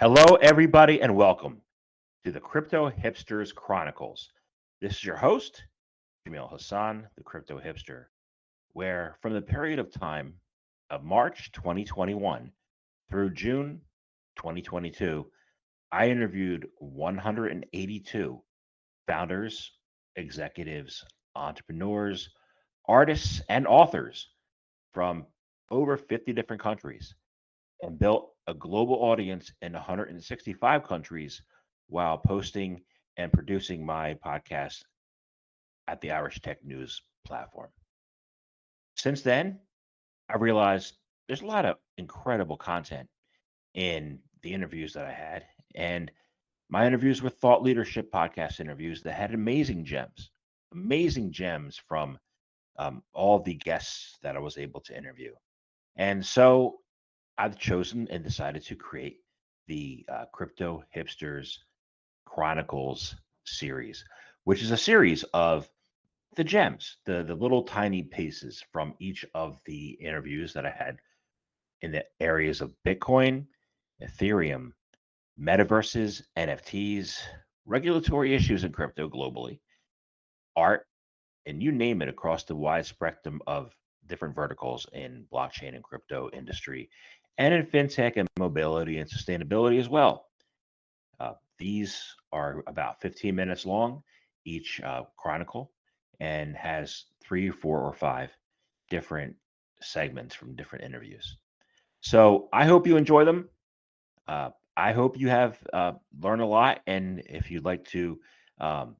Hello, everybody, and welcome to the Crypto Hipsters Chronicles. This is your host, Jamil Hasan, the Crypto Hipster, where from the period of time of March 2021 through June 2022, I interviewed 182 founders, executives, entrepreneurs, artists, and authors from over 50 different countries and built a global audience in 165 countries while posting and producing my podcast at the Irish Tech News platform. Since then, I realized there's a lot of incredible content in the interviews that I had, and my interviews with Thought Leadership podcast interviews that had amazing gems, amazing gems from um, all the guests that I was able to interview. And so I've chosen and decided to create the uh, Crypto Hipsters Chronicles series, which is a series of the gems, the the little tiny pieces from each of the interviews that I had in the areas of Bitcoin, Ethereum, metaverses, NFTs, regulatory issues in crypto globally, art, and you name it across the wide spectrum of different verticals in blockchain and crypto industry and in fintech and mobility and sustainability as well. Uh, these are about 15 minutes long, each uh, chronicle, and has three, four, or five different segments from different interviews. So I hope you enjoy them. Uh, I hope you have uh, learned a lot. And if you'd like to um,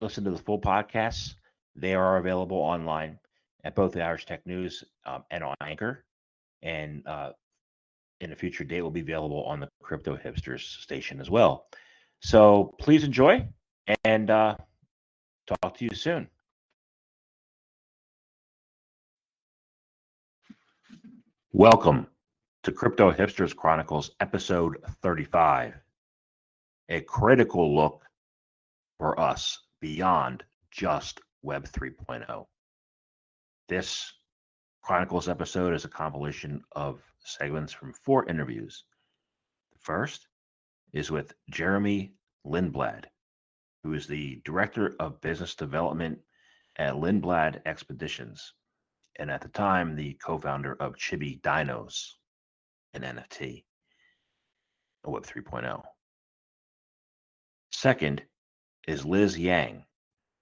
listen to the full podcasts, they are available online at both the Irish Tech News um, and on Anchor. And uh, in a future date, will be available on the Crypto Hipsters station as well. So please enjoy and uh, talk to you soon. Welcome to Crypto Hipsters Chronicles, episode 35. A critical look for us beyond just Web 3.0. This Chronicles episode is a compilation of segments from four interviews. The first is with Jeremy Lindblad, who is the Director of Business Development at Lindblad Expeditions, and at the time, the co founder of Chibi Dinos, an NFT, a Web 3.0. Second is Liz Yang,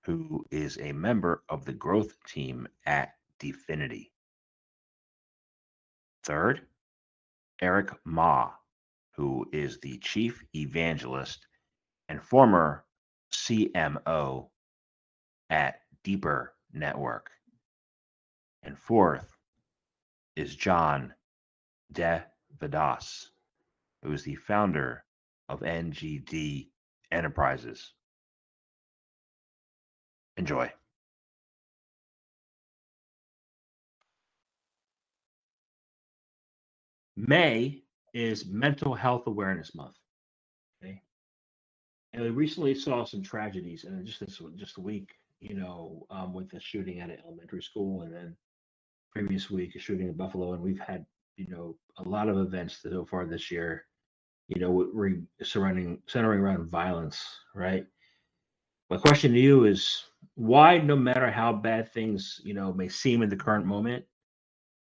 who is a member of the growth team at Dfinity. Third, Eric Ma, who is the chief evangelist and former CMO at Deeper Network. And fourth is John De Vadas, who is the founder of NGD Enterprises. Enjoy. May is Mental Health Awareness Month. Okay. And we recently saw some tragedies, and just this just a week, you know, um, with the shooting at an elementary school, and then previous week a shooting in Buffalo, and we've had you know a lot of events so far this year. You know, we're surrounding centering around violence, right? My question to you is why, no matter how bad things you know may seem in the current moment,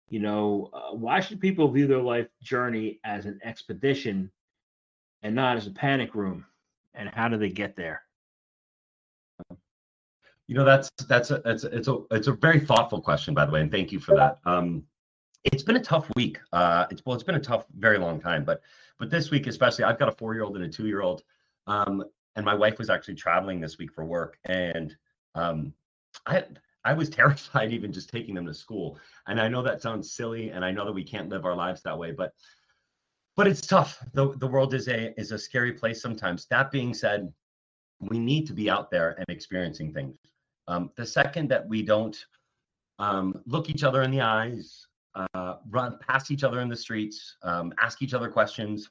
you know, uh, why should people view their life journey as an expedition and not as a panic room? And how do they get there? You know, that's that's a it's a, it's a it's a very thoughtful question, by the way, and thank you for that. Um, it's been a tough week. Uh, it's well, it's been a tough, very long time, but but this week especially, I've got a four-year-old and a two-year-old, um, and my wife was actually traveling this week for work, and um, I I was terrified even just taking them to school. And I know that sounds silly, and I know that we can't live our lives that way, but but it's tough. The the world is a is a scary place sometimes. That being said, we need to be out there and experiencing things. Um, the second that we don't um, look each other in the eyes, uh, run past each other in the streets, um, ask each other questions,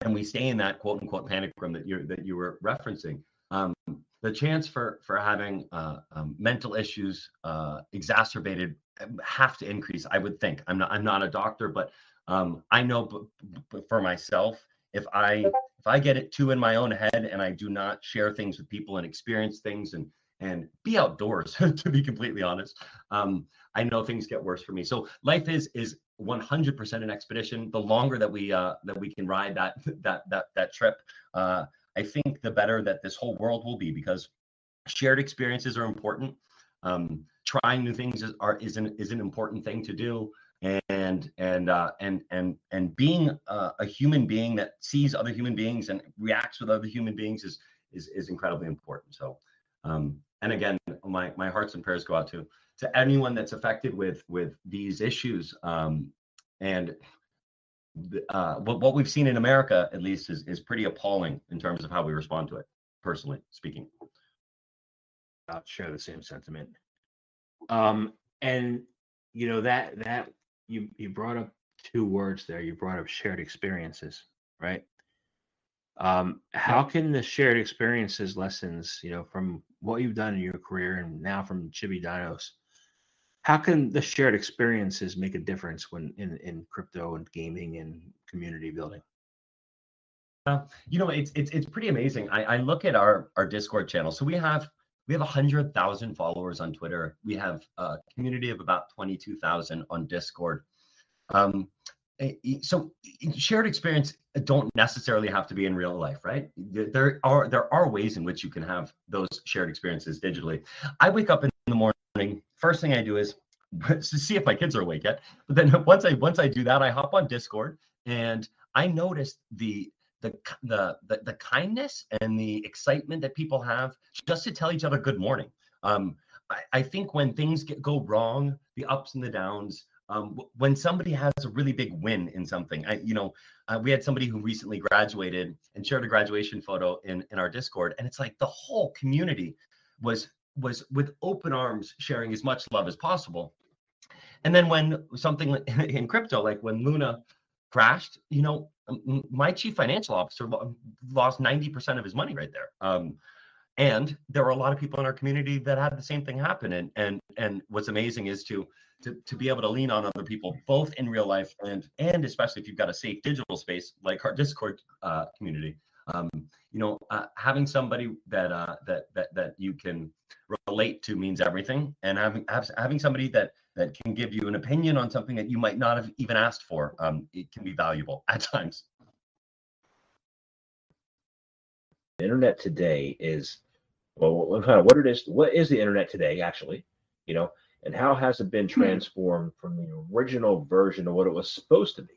and we stay in that quote unquote panic room that you that you were referencing, um, the chance for for having uh, um, mental issues uh, exacerbated um, have to increase. I would think. I'm not I'm not a doctor, but um, I know b- b- for myself, if I if I get it too in my own head and I do not share things with people and experience things and and be outdoors, to be completely honest, um, I know things get worse for me. So life is is 100% an expedition. The longer that we uh, that we can ride that that that that trip, uh, I think the better that this whole world will be because shared experiences are important. Um, trying new things is are is an is an important thing to do and and uh, and and and being uh, a human being that sees other human beings and reacts with other human beings is is is incredibly important. So, um, and again, my my hearts and prayers go out to to anyone that's affected with with these issues. Um, and uh, what what we've seen in America, at least, is is pretty appalling in terms of how we respond to it. Personally speaking, I'll share the same sentiment. Um, and you know that that you you brought up two words there. You brought up shared experiences, right? Um, how can the shared experiences lessons, you know, from what you've done in your career and now from Chibi Dinos, how can the shared experiences make a difference when in, in crypto and gaming and community building? Uh, you know, it's it's it's pretty amazing. I, I look at our our Discord channel. So we have we have a hundred thousand followers on Twitter. We have a community of about twenty two thousand on Discord. Um, eh, so shared experience don't necessarily have to be in real life, right? There are there are ways in which you can have those shared experiences digitally. I wake up in the morning. First thing I do is to see if my kids are awake yet. But then once I once I do that, I hop on Discord and I notice the the, the the the kindness and the excitement that people have just to tell each other good morning. Um, I, I think when things get go wrong, the ups and the downs, um, when somebody has a really big win in something, I, you know, uh, we had somebody who recently graduated and shared a graduation photo in in our Discord, and it's like the whole community was was with open arms sharing as much love as possible. And then when something in crypto, like when Luna crashed, you know, my chief financial officer lost 90% of his money right there. Um, and there were a lot of people in our community that had the same thing happen. And and and what's amazing is to to to be able to lean on other people, both in real life and and especially if you've got a safe digital space like our Discord uh, community. Um, you know, uh, having somebody that uh, that that that you can relate to means everything, and having having somebody that that can give you an opinion on something that you might not have even asked for. Um, it can be valuable at times. The internet today is well, what it is. What is the internet today, actually? You know, and how has it been hmm. transformed from the original version of what it was supposed to be?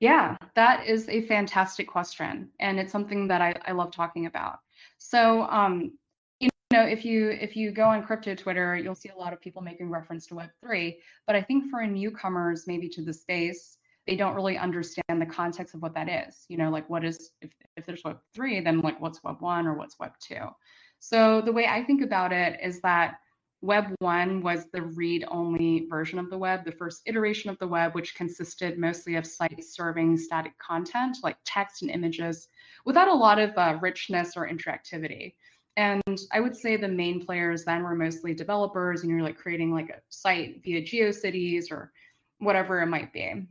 Yeah, that is a fantastic question, and it's something that I, I love talking about. So, um, you know, if you if you go on crypto Twitter, you'll see a lot of people making reference to Web3. But I think for newcomers, maybe to the space, they don't really understand the context of what that is. You know, like what is if if there's Web3, then like what's Web1 or what's Web2? So the way I think about it is that Web 1 was the read only version of the web, the first iteration of the web, which consisted mostly of sites serving static content like text and images without a lot of uh, richness or interactivity. And I would say the main players then were mostly developers, and you're like creating like a site via GeoCities or whatever it might be.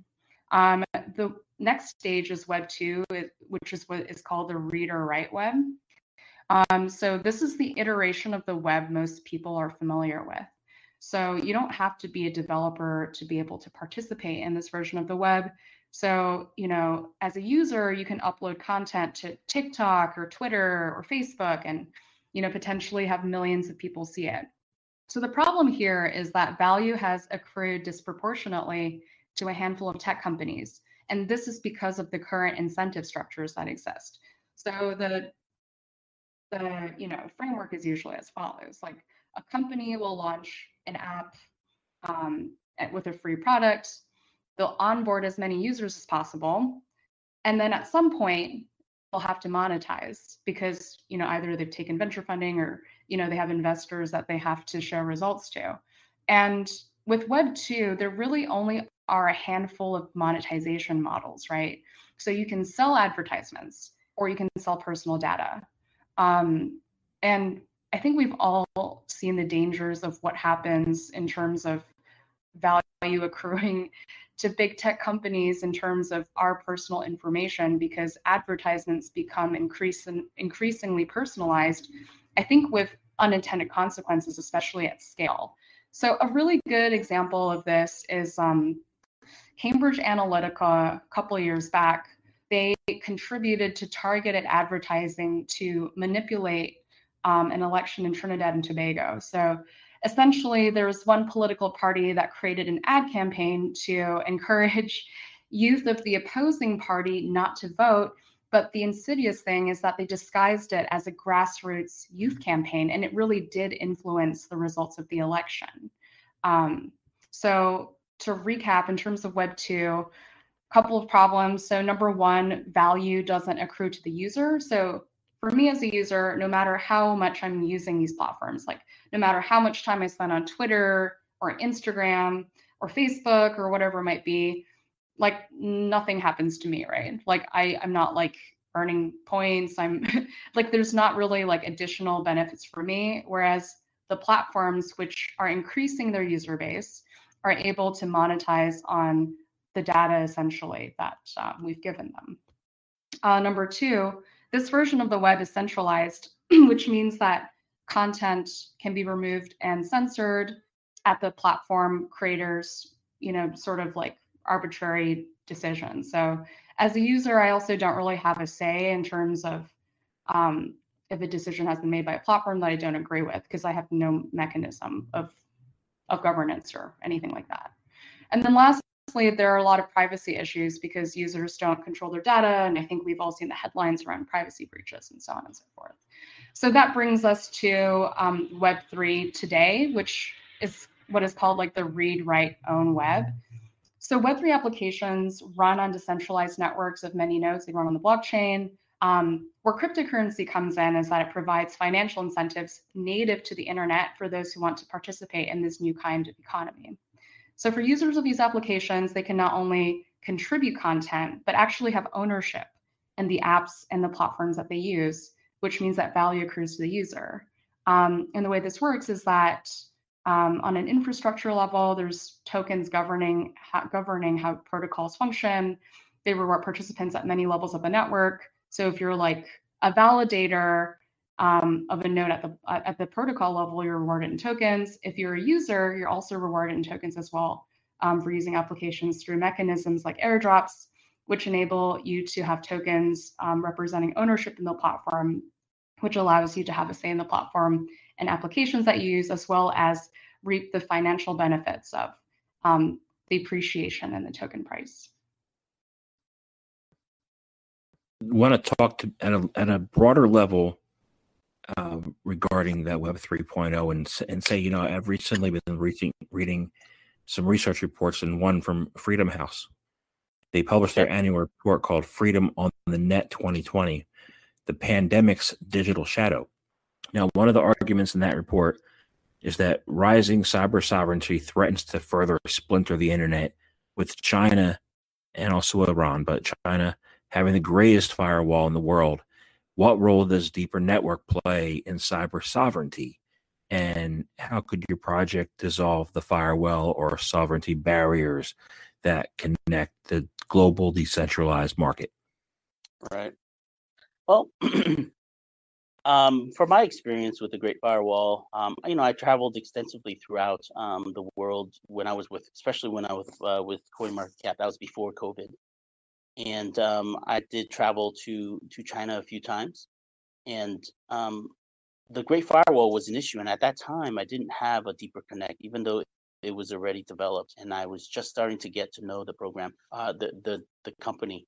Um, the next stage is Web 2, which is what is called the read or write web. Um, so this is the iteration of the web most people are familiar with. So you don't have to be a developer to be able to participate in this version of the web. So, you know, as a user, you can upload content to TikTok or Twitter or Facebook and you know, potentially have millions of people see it. So the problem here is that value has accrued disproportionately to a handful of tech companies. And this is because of the current incentive structures that exist. So the the you know framework is usually as follows: like a company will launch an app um, with a free product. They'll onboard as many users as possible, and then at some point they'll have to monetize because you know either they've taken venture funding or you know they have investors that they have to show results to. And with web 2 there really only are a handful of monetization models right? So you can sell advertisements or you can sell personal data um, and i think we've all seen the dangers of what happens in terms of value accruing to big tech companies in terms of our personal information because advertisements become increasing, increasingly personalized, I think with unintended consequences, especially at scale. So a really good example of this is um, Cambridge Analytica a couple years back. They contributed to targeted advertising to manipulate um, an election in Trinidad and Tobago. So essentially there was one political party that created an ad campaign to encourage youth of the opposing party not to vote but the insidious thing is that they disguised it as a grassroots youth campaign and it really did influence the results of the election um, so to recap in terms of web 2 a couple of problems so number one value doesn't accrue to the user so for me as a user, no matter how much I'm using these platforms, like no matter how much time I spend on Twitter or Instagram or Facebook or whatever it might be, like nothing happens to me, right? Like I, I'm not like earning points. I'm like there's not really like additional benefits for me. Whereas the platforms which are increasing their user base are able to monetize on the data essentially that uh, we've given them. Uh, number two, this version of the web is centralized, which means that content can be removed and censored at the platform creators, you know, sort of like arbitrary decision. So as a user, I also don't really have a say in terms of um, if a decision has been made by a platform that I don't agree with, because I have no mechanism of of governance or anything like that. And then last there are a lot of privacy issues because users don't control their data. And I think we've all seen the headlines around privacy breaches and so on and so forth. So that brings us to um, Web3 today, which is what is called like the read, write, own web. So Web3 applications run on decentralized networks of many nodes. They run on the blockchain. Um, where cryptocurrency comes in is that it provides financial incentives native to the internet for those who want to participate in this new kind of economy. So for users of these applications, they can not only contribute content, but actually have ownership in the apps and the platforms that they use, which means that value accrues to the user. Um, and the way this works is that um, on an infrastructure level, there's tokens governing how, governing how protocols function. They reward participants at many levels of the network. So if you're like a validator, um, of a node at the uh, at the protocol level, you're rewarded in tokens. If you're a user, you're also rewarded in tokens as well um, for using applications through mechanisms like airdrops, which enable you to have tokens um, representing ownership in the platform, which allows you to have a say in the platform and applications that you use, as well as reap the financial benefits of um, the appreciation in the token price. Want to talk to at a, at a broader level uh, regarding that Web 3.0 and and say, you know, I've recently been reading reading some research reports and one from Freedom House. They published their annual report called Freedom on the Net 2020, the pandemic's digital shadow. Now, one of the arguments in that report is that rising cyber sovereignty threatens to further splinter the internet, with China and also Iran, but China having the greatest firewall in the world what role does deeper network play in cyber sovereignty? And how could your project dissolve the firewall or sovereignty barriers that connect the global decentralized market? Right. Well, um, from my experience with the Great Firewall, um, you know, I traveled extensively throughout um, the world when I was with, especially when I was uh, with CoinMarketCap. That was before COVID and um, I did travel to to China a few times, and um, the Great Firewall was an issue. And at that time, I didn't have a deeper connect, even though it was already developed, and I was just starting to get to know the program, uh, the the the company.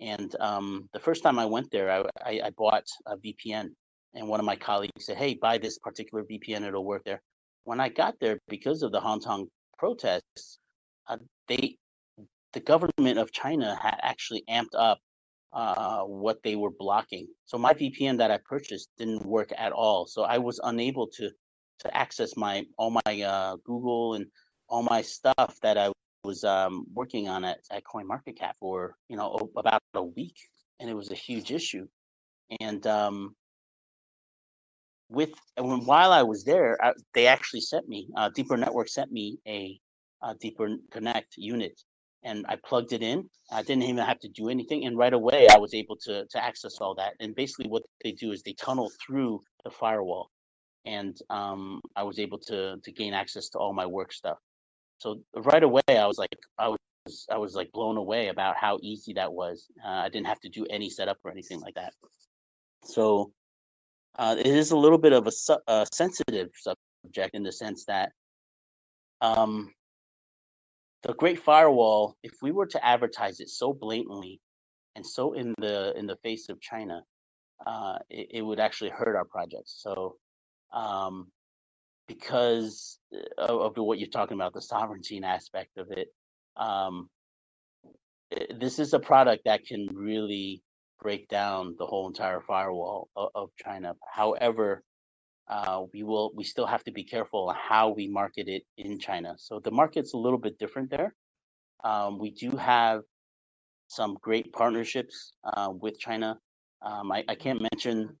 And um, the first time I went there, I, I, I bought a VPN, and one of my colleagues said, "Hey, buy this particular VPN; it'll work there." When I got there, because of the Hong Kong protests, uh, they the government of China had actually amped up uh, what they were blocking. So my VPN that I purchased didn't work at all. So I was unable to to access my all my uh, Google and all my stuff that I was um, working on at, at CoinMarketCap for you know about a week, and it was a huge issue. And um, with when, while I was there, I, they actually sent me uh, Deeper Network sent me a uh, Deeper Connect unit, and I plugged it in. I didn't even have to do anything, and right away I was able to to access all that. And basically, what they do is they tunnel through the firewall, and um, I was able to to gain access to all my work stuff. So right away, I was like, I was I was like blown away about how easy that was. Uh, I didn't have to do any setup or anything like that. So uh, it is a little bit of a, su- a sensitive subject in the sense that um, the Great Firewall, if we were to advertise it so blatantly and so in the in the face of China, uh, it, it would actually hurt our projects. So um, because uh, of, of what you're talking about, the sovereignty aspect of it, um, eh, this is a product that can really break down the whole entire firewall of, of China. However, uh, we will we still have to be careful how we market it in China. So the market's a little bit different there. Um, we do have some great partnerships uh, with China. Um, I, I can't mention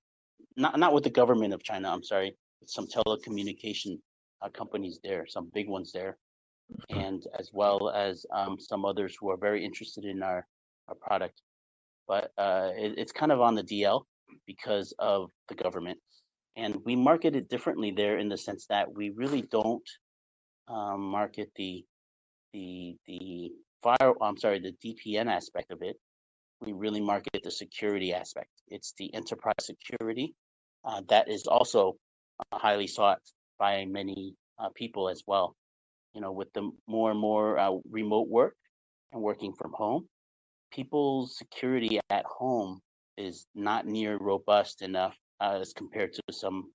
not not with the government of China. I'm sorry, some telecommunication uh, companies there, some big ones there, and as well as um, some others who are very interested in our our product. But uh, it, it's kind of on the DL because of the government and we market it differently there in the sense that we really don't um, market the the the fire i'm sorry the dpn aspect of it. We really market the security aspect. It's the enterprise security uh, that is also uh, highly sought by many uh, people as well. You know with the more and more uh, remote work and working from home people's security at home is not near robust enough uh, as compared to some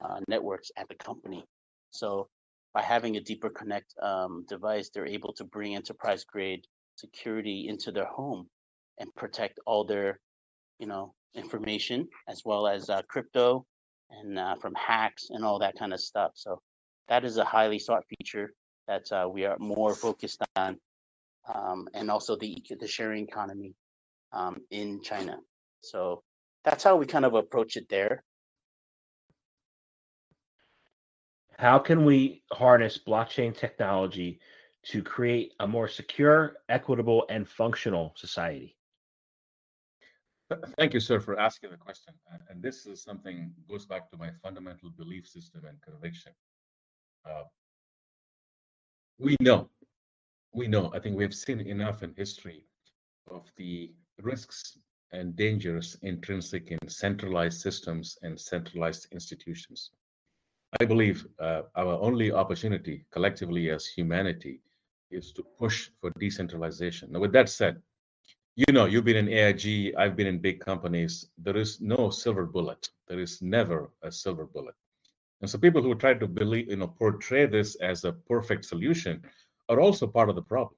uh, networks at the company. So by having a deeper connect um, device, they're able to bring enterprise grade security into their home and protect all their, you know, information as well as uh, crypto and uh, from hacks and all that kind of stuff. So that is a highly sought feature that uh, we are more focused on, um, and also the the sharing economy um, in China. So that's how we kind of approach it there. How can we harness blockchain technology to create a more secure, equitable, and functional society? Thank you, sir, for asking the question. And this is something goes back to my fundamental belief system and conviction. Uh, we know, we know. I think we have seen enough in history of the risks and dangers intrinsic in centralized systems and centralized institutions. I believe uh, our only opportunity collectively as humanity is to push for decentralization. Now, with that said, you know, you've been in AIG, I've been in big companies. There is no silver bullet. There is never a silver bullet. And so people who try to believe, you know, portray this as a perfect solution are also part of the problem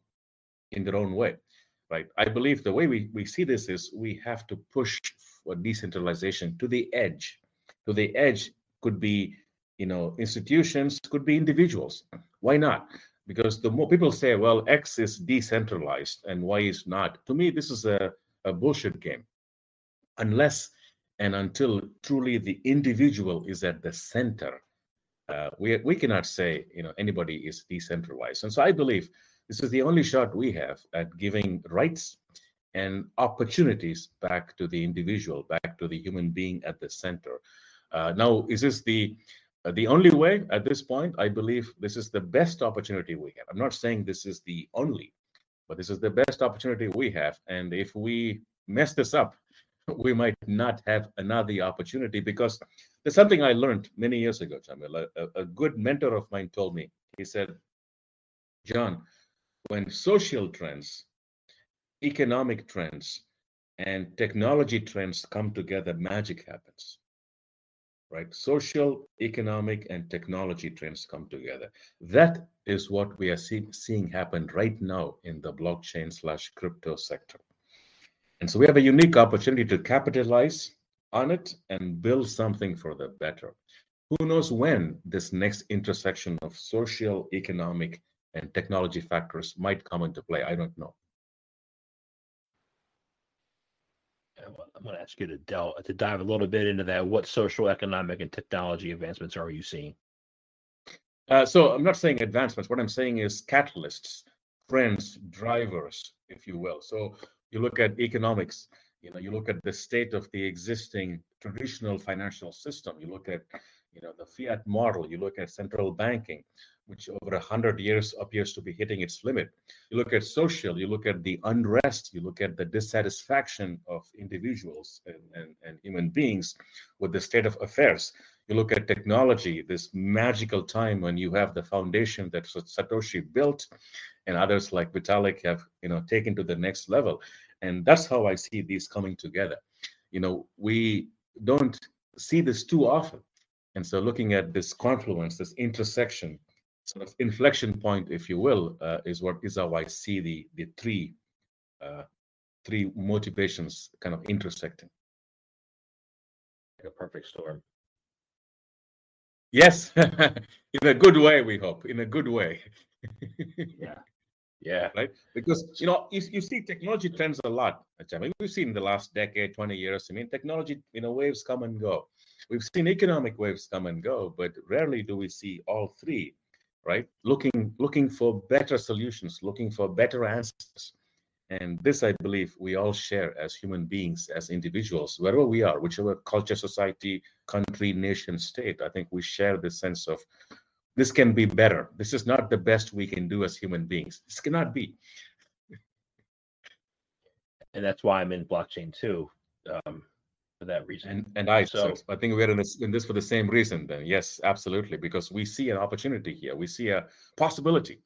in their own way, right? I believe the way we, we see this is we have to push for decentralization to the edge. To the edge could be you know institutions could be individuals why not because the more people say well x is decentralized and y is not to me this is a, a bullshit game unless and until truly the individual is at the center uh, we, we cannot say you know anybody is decentralized and so i believe this is the only shot we have at giving rights and opportunities back to the individual back to the human being at the center uh, now is this the uh, the only way at this point, I believe this is the best opportunity we have. I'm not saying this is the only, but this is the best opportunity we have. And if we mess this up, we might not have another opportunity because there's something I learned many years ago, Jamil. A, a good mentor of mine told me, he said, John, when social trends, economic trends, and technology trends come together, magic happens right? Social, economic, and technology trends come together. That is what we are see, seeing happen right now in the blockchain slash crypto sector. And so we have a unique opportunity to capitalize on it and build something for the better. Who knows when this next intersection of social, economic, and technology factors might come into play? I don't know. I'm going to ask you to delve to dive a little bit into that. What social, economic, and technology advancements are you seeing? Uh, so I'm not saying advancements. What I'm saying is catalysts, trends, drivers, if you will. So you look at economics. You know, you look at the state of the existing traditional financial system. You look at, you know, the fiat model. You look at central banking, which over a hundred years appears to be hitting its limit. You look at social. You look at the unrest. You look at the dissatisfaction of individuals and, and, and human beings with the state of affairs you look at technology this magical time when you have the foundation that satoshi built and others like vitalik have you know taken to the next level and that's how i see these coming together you know we don't see this too often and so looking at this confluence this intersection sort of inflection point if you will uh, is what is how i see the the three uh, three motivations kind of intersecting Like a perfect storm. Yes, in a good way, we hope. In a good way. Yeah. Yeah. Right? Because, you know, you, you see technology trends a lot. I mean, we've seen the last decade, 20 years. I mean, technology, you know, waves come and go. We've seen economic waves come and go, but rarely do we see all three, right? Looking looking for better solutions, looking for better answers. And this, I believe, we all share as human beings, as individuals, wherever we are, whichever culture, society, country, nation, state. I think we share this sense of this can be better. This is not the best we can do as human beings. This cannot be. And that's why I'm in blockchain too, um, for that reason. And and I so, So- I think we're in this in this for the same reason. Then yes, absolutely, because we see an opportunity here. We see a possibility.